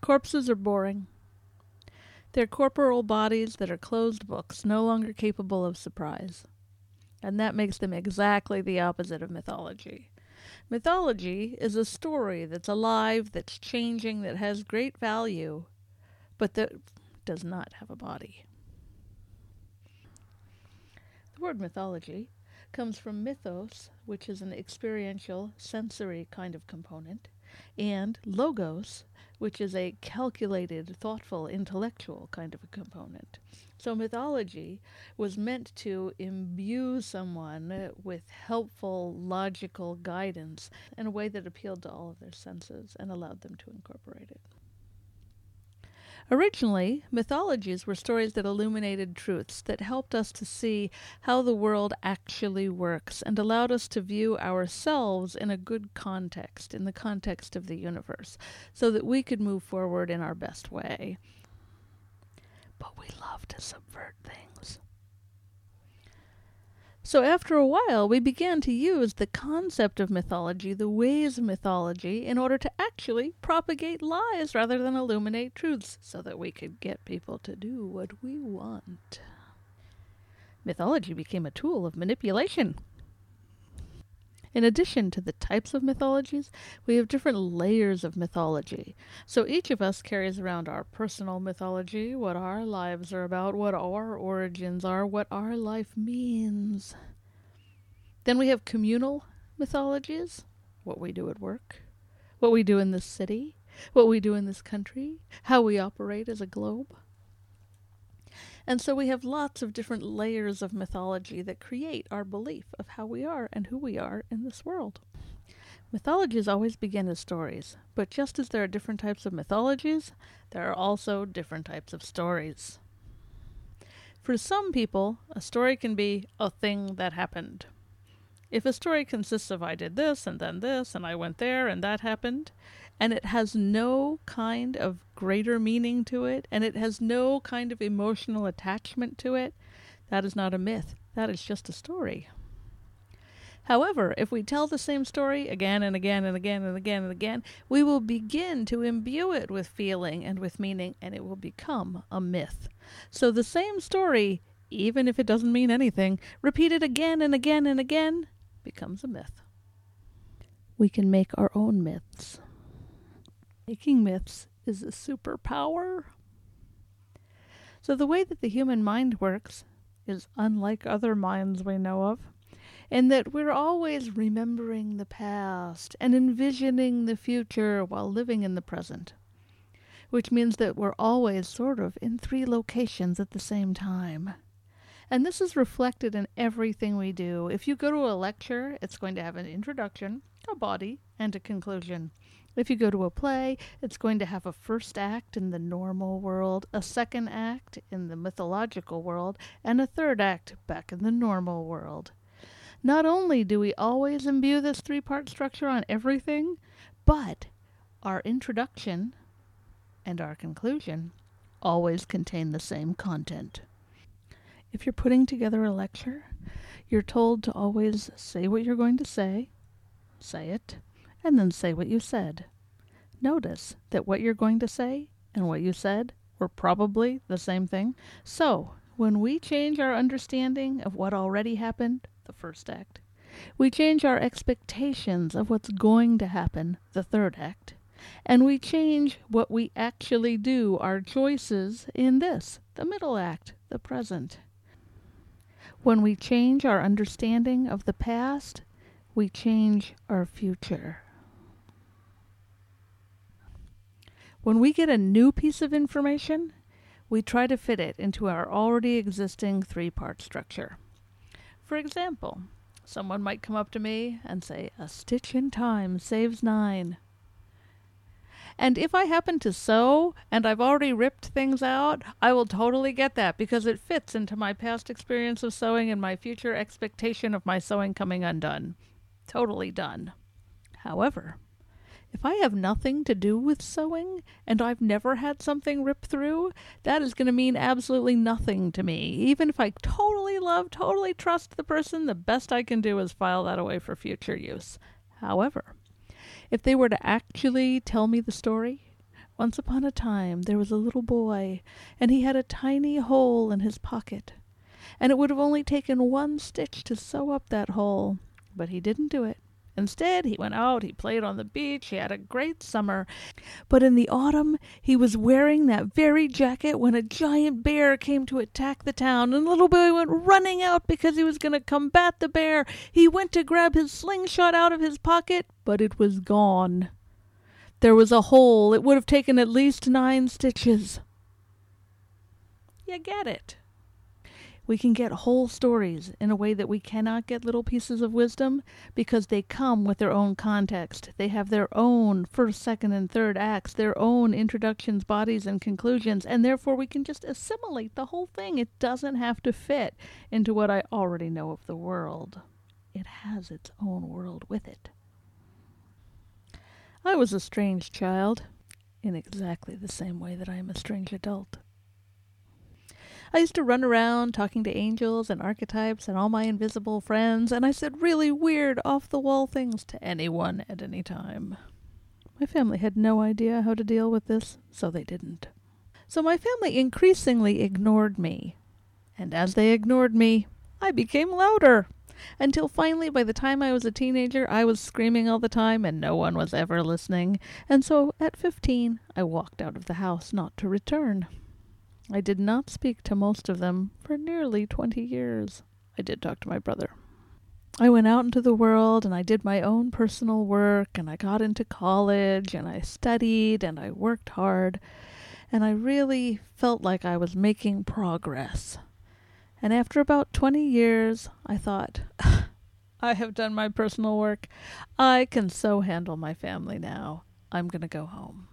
Corpses are boring. They're corporal bodies that are closed books, no longer capable of surprise. And that makes them exactly the opposite of mythology. Mythology is a story that's alive, that's changing, that has great value, but that does not have a body. The word mythology comes from mythos, which is an experiential, sensory kind of component, and logos, which is a calculated, thoughtful, intellectual kind of a component. So, mythology was meant to imbue someone with helpful, logical guidance in a way that appealed to all of their senses and allowed them to incorporate it. Originally, mythologies were stories that illuminated truths that helped us to see how the world actually works and allowed us to view ourselves in a good context, in the context of the universe, so that we could move forward in our best way. But we love to subvert things. So, after a while, we began to use the concept of mythology, the ways of mythology, in order to actually propagate lies rather than illuminate truths, so that we could get people to do what we want. Mythology became a tool of manipulation. In addition to the types of mythologies, we have different layers of mythology. So each of us carries around our personal mythology, what our lives are about, what our origins are, what our life means. Then we have communal mythologies, what we do at work, what we do in this city, what we do in this country, how we operate as a globe. And so we have lots of different layers of mythology that create our belief of how we are and who we are in this world. Mythologies always begin as stories, but just as there are different types of mythologies, there are also different types of stories. For some people, a story can be a thing that happened. If a story consists of I did this and then this and I went there and that happened, and it has no kind of greater meaning to it, and it has no kind of emotional attachment to it, that is not a myth. That is just a story. However, if we tell the same story again and again and again and again and again, we will begin to imbue it with feeling and with meaning, and it will become a myth. So the same story, even if it doesn't mean anything, repeated again and again and again, becomes a myth. We can make our own myths. Making myths is a superpower. So, the way that the human mind works is unlike other minds we know of, in that we're always remembering the past and envisioning the future while living in the present, which means that we're always sort of in three locations at the same time. And this is reflected in everything we do. If you go to a lecture, it's going to have an introduction, a body, and a conclusion. If you go to a play, it's going to have a first act in the normal world, a second act in the mythological world, and a third act back in the normal world. Not only do we always imbue this three part structure on everything, but our introduction and our conclusion always contain the same content. If you're putting together a lecture, you're told to always say what you're going to say, say it, and then say what you said. Notice that what you're going to say and what you said were probably the same thing. So, when we change our understanding of what already happened, the first act, we change our expectations of what's going to happen, the third act, and we change what we actually do, our choices, in this, the middle act, the present. When we change our understanding of the past, we change our future. When we get a new piece of information, we try to fit it into our already existing three part structure. For example, someone might come up to me and say, A stitch in time saves nine. And if I happen to sew and I've already ripped things out, I will totally get that because it fits into my past experience of sewing and my future expectation of my sewing coming undone. Totally done. However, if I have nothing to do with sewing and I've never had something rip through, that is going to mean absolutely nothing to me. Even if I totally love, totally trust the person, the best I can do is file that away for future use. However, if they were to actually tell me the story, Once upon a time there was a little boy, and he had a tiny hole in his pocket. And it would have only taken one stitch to sew up that hole. But he didn't do it. Instead, he went out, he played on the beach, he had a great summer. But in the autumn, he was wearing that very jacket when a giant bear came to attack the town, and little boy went running out because he was going to combat the bear. He went to grab his slingshot out of his pocket, but it was gone. There was a hole. It would have taken at least nine stitches. You get it. We can get whole stories in a way that we cannot get little pieces of wisdom because they come with their own context. They have their own first, second, and third acts, their own introductions, bodies, and conclusions, and therefore we can just assimilate the whole thing. It doesn't have to fit into what I already know of the world, it has its own world with it. I was a strange child, in exactly the same way that I am a strange adult. I used to run around talking to angels and archetypes and all my invisible friends, and I said really weird, off the wall things to anyone at any time. My family had no idea how to deal with this, so they didn't. So my family increasingly ignored me. And as they ignored me, I became louder. Until finally, by the time I was a teenager, I was screaming all the time and no one was ever listening. And so at 15, I walked out of the house not to return. I did not speak to most of them for nearly 20 years. I did talk to my brother. I went out into the world and I did my own personal work and I got into college and I studied and I worked hard and I really felt like I was making progress. And after about 20 years, I thought, I have done my personal work. I can so handle my family now. I'm going to go home.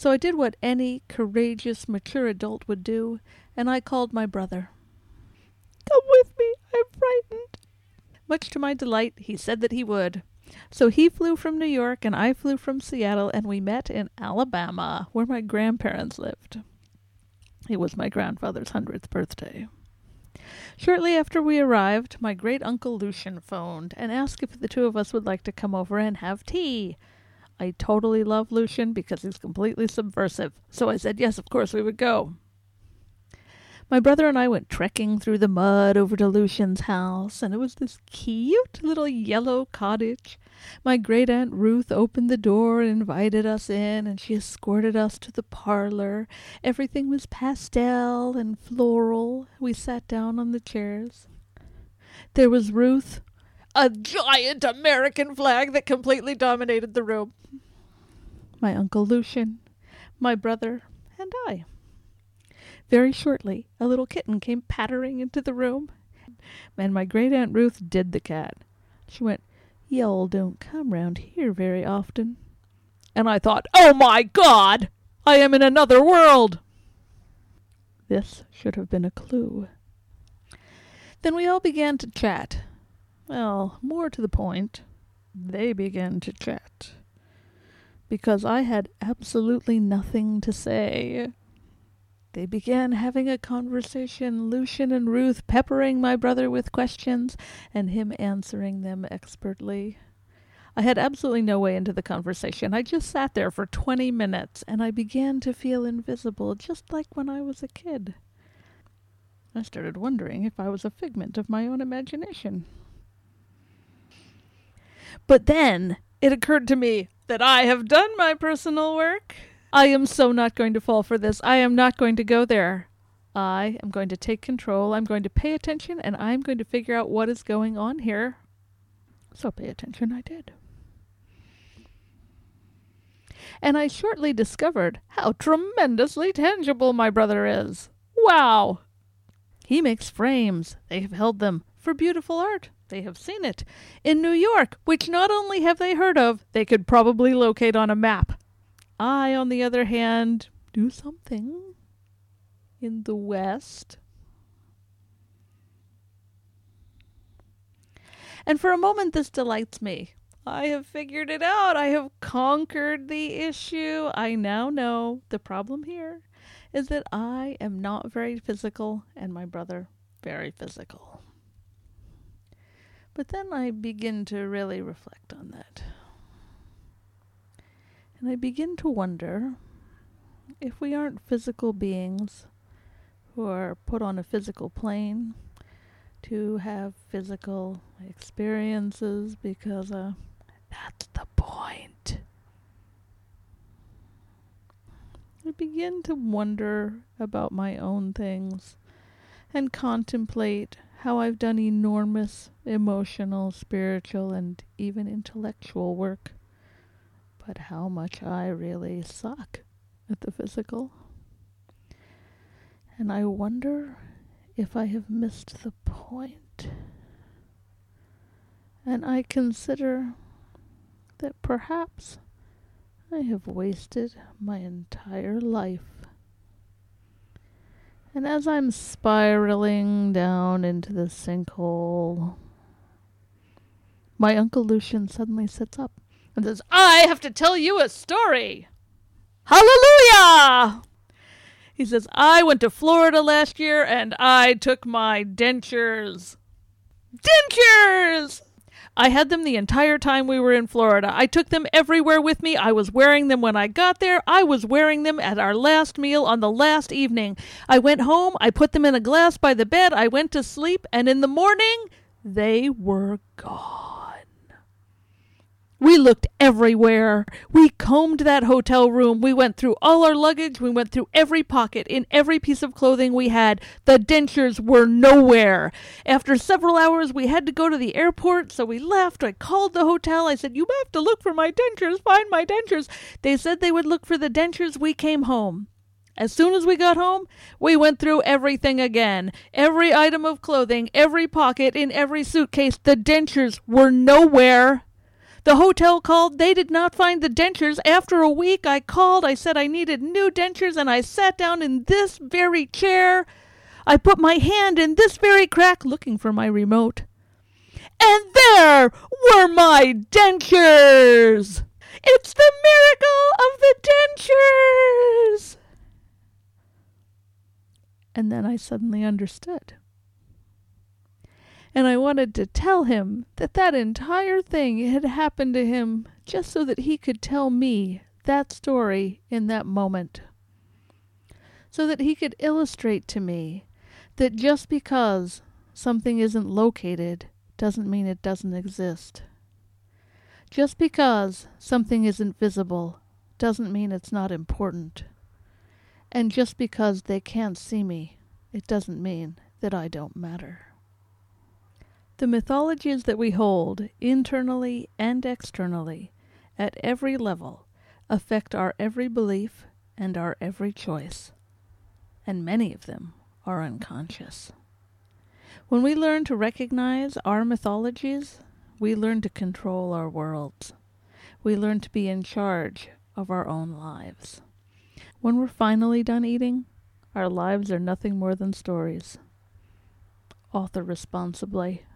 So I did what any courageous, mature adult would do, and I called my brother. Come with me, I'm frightened. Much to my delight, he said that he would. So he flew from New York, and I flew from Seattle, and we met in Alabama, where my grandparents lived. It was my grandfather's hundredth birthday. Shortly after we arrived, my great uncle Lucian phoned and asked if the two of us would like to come over and have tea. I totally love Lucian because he's completely subversive. So I said, yes, of course we would go. My brother and I went trekking through the mud over to Lucian's house, and it was this cute little yellow cottage. My great aunt Ruth opened the door and invited us in, and she escorted us to the parlor. Everything was pastel and floral. We sat down on the chairs. There was Ruth, a giant American flag that completely dominated the room. My Uncle Lucian, my brother, and I. Very shortly, a little kitten came pattering into the room, and my great Aunt Ruth did the cat. She went, Y'all don't come round here very often. And I thought, Oh my God! I am in another world! This should have been a clue. Then we all began to chat. Well, more to the point, they began to chat. Because I had absolutely nothing to say. They began having a conversation, Lucian and Ruth peppering my brother with questions, and him answering them expertly. I had absolutely no way into the conversation. I just sat there for 20 minutes, and I began to feel invisible, just like when I was a kid. I started wondering if I was a figment of my own imagination. But then it occurred to me that I have done my personal work. I am so not going to fall for this. I am not going to go there. I am going to take control. I'm going to pay attention and I'm going to figure out what is going on here. So pay attention I did. And I shortly discovered how tremendously tangible my brother is. Wow! He makes frames. They have held them for beautiful art. They have seen it in New York, which not only have they heard of, they could probably locate on a map. I, on the other hand, do something in the West. And for a moment, this delights me. I have figured it out. I have conquered the issue. I now know the problem here is that I am not very physical and my brother very physical. But then I begin to really reflect on that. And I begin to wonder if we aren't physical beings who are put on a physical plane to have physical experiences because uh, that's the point. I begin to wonder about my own things and contemplate how I've done enormous emotional, spiritual, and even intellectual work, but how much I really suck at the physical. And I wonder if I have missed the point. And I consider that perhaps I have wasted my entire life. And as I'm spiraling down into the sinkhole, my Uncle Lucian suddenly sits up and says, I have to tell you a story. Hallelujah! He says, I went to Florida last year and I took my dentures. Dentures! I had them the entire time we were in Florida. I took them everywhere with me. I was wearing them when I got there. I was wearing them at our last meal on the last evening. I went home. I put them in a glass by the bed. I went to sleep. And in the morning, they were gone. We looked everywhere. We combed that hotel room. We went through all our luggage. We went through every pocket in every piece of clothing we had. The dentures were nowhere. After several hours, we had to go to the airport, so we left. I called the hotel. I said, You have to look for my dentures. Find my dentures. They said they would look for the dentures. We came home. As soon as we got home, we went through everything again. Every item of clothing, every pocket, in every suitcase. The dentures were nowhere. The hotel called. They did not find the dentures. After a week, I called. I said I needed new dentures, and I sat down in this very chair. I put my hand in this very crack looking for my remote. And there were my dentures! It's the miracle of the dentures! And then I suddenly understood. And I wanted to tell him that that entire thing had happened to him just so that he could tell me that story in that moment. So that he could illustrate to me that just because something isn't located doesn't mean it doesn't exist. Just because something isn't visible doesn't mean it's not important. And just because they can't see me, it doesn't mean that I don't matter. The mythologies that we hold, internally and externally, at every level, affect our every belief and our every choice, and many of them are unconscious. When we learn to recognize our mythologies, we learn to control our worlds. We learn to be in charge of our own lives. When we're finally done eating, our lives are nothing more than stories. Author responsibly.